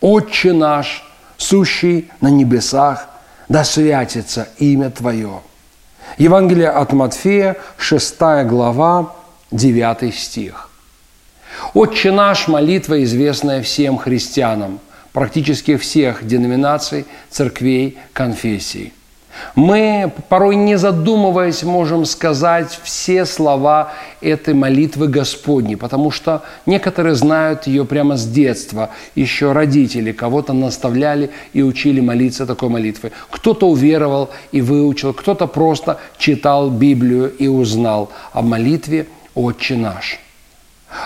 «Отче наш, сущий на небесах, да святится имя Твое». Евангелие от Матфея, 6 глава, 9 стих. «Отче наш» – молитва, известная всем христианам, практически всех деноминаций, церквей, конфессий. Мы, порой не задумываясь, можем сказать все слова этой молитвы Господней, потому что некоторые знают ее прямо с детства. Еще родители кого-то наставляли и учили молиться такой молитвой. Кто-то уверовал и выучил, кто-то просто читал Библию и узнал о молитве «Отче наш».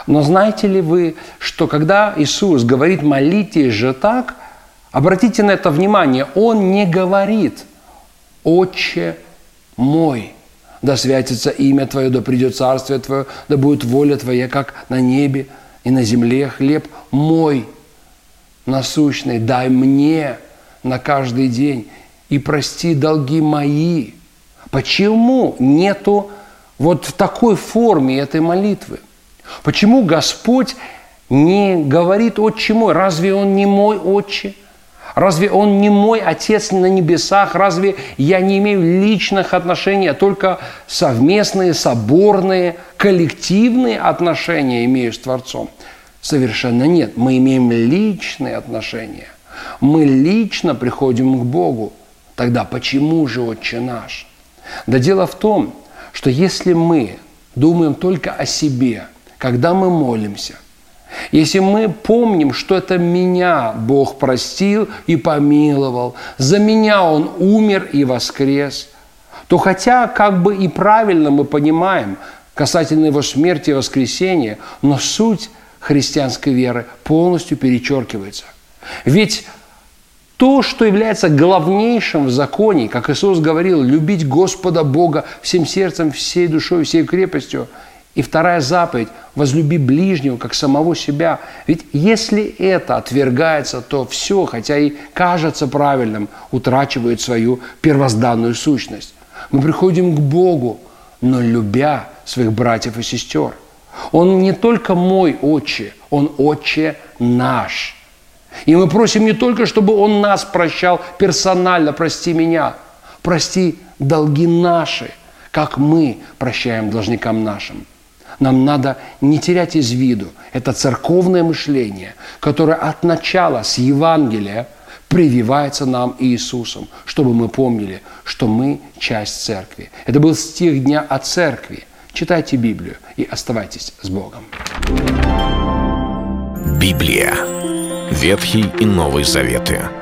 Но знаете ли вы, что когда Иисус говорит «молитесь же так», обратите на это внимание, Он не говорит – Отче мой, да святится имя Твое, да придет царствие Твое, да будет воля Твоя, как на небе и на земле. Хлеб мой насущный, дай мне на каждый день и прости долги мои. Почему нету вот в такой форме этой молитвы? Почему Господь не говорит «Отче мой»? Разве Он не мой Отче? Разве Он не мой Отец на небесах? Разве я не имею личных отношений, а только совместные, соборные, коллективные отношения имею с Творцом? Совершенно нет. Мы имеем личные отношения. Мы лично приходим к Богу. Тогда почему же Отче наш? Да дело в том, что если мы думаем только о себе, когда мы молимся – если мы помним, что это меня Бог простил и помиловал, за меня Он умер и воскрес, то хотя как бы и правильно мы понимаем касательно Его смерти и воскресения, но суть христианской веры полностью перечеркивается. Ведь то, что является главнейшим в законе, как Иисус говорил, любить Господа Бога всем сердцем, всей душой, всей крепостью – и вторая заповедь – возлюби ближнего, как самого себя. Ведь если это отвергается, то все, хотя и кажется правильным, утрачивает свою первозданную сущность. Мы приходим к Богу, но любя своих братьев и сестер. Он не только мой отче, он отче наш. И мы просим не только, чтобы он нас прощал персонально, прости меня, прости долги наши, как мы прощаем должникам нашим. Нам надо не терять из виду это церковное мышление, которое от начала с Евангелия прививается нам Иисусом, чтобы мы помнили, что мы часть церкви. Это был стих дня о церкви. Читайте Библию и оставайтесь с Богом. Библия. Ветхий и Новый Заветы.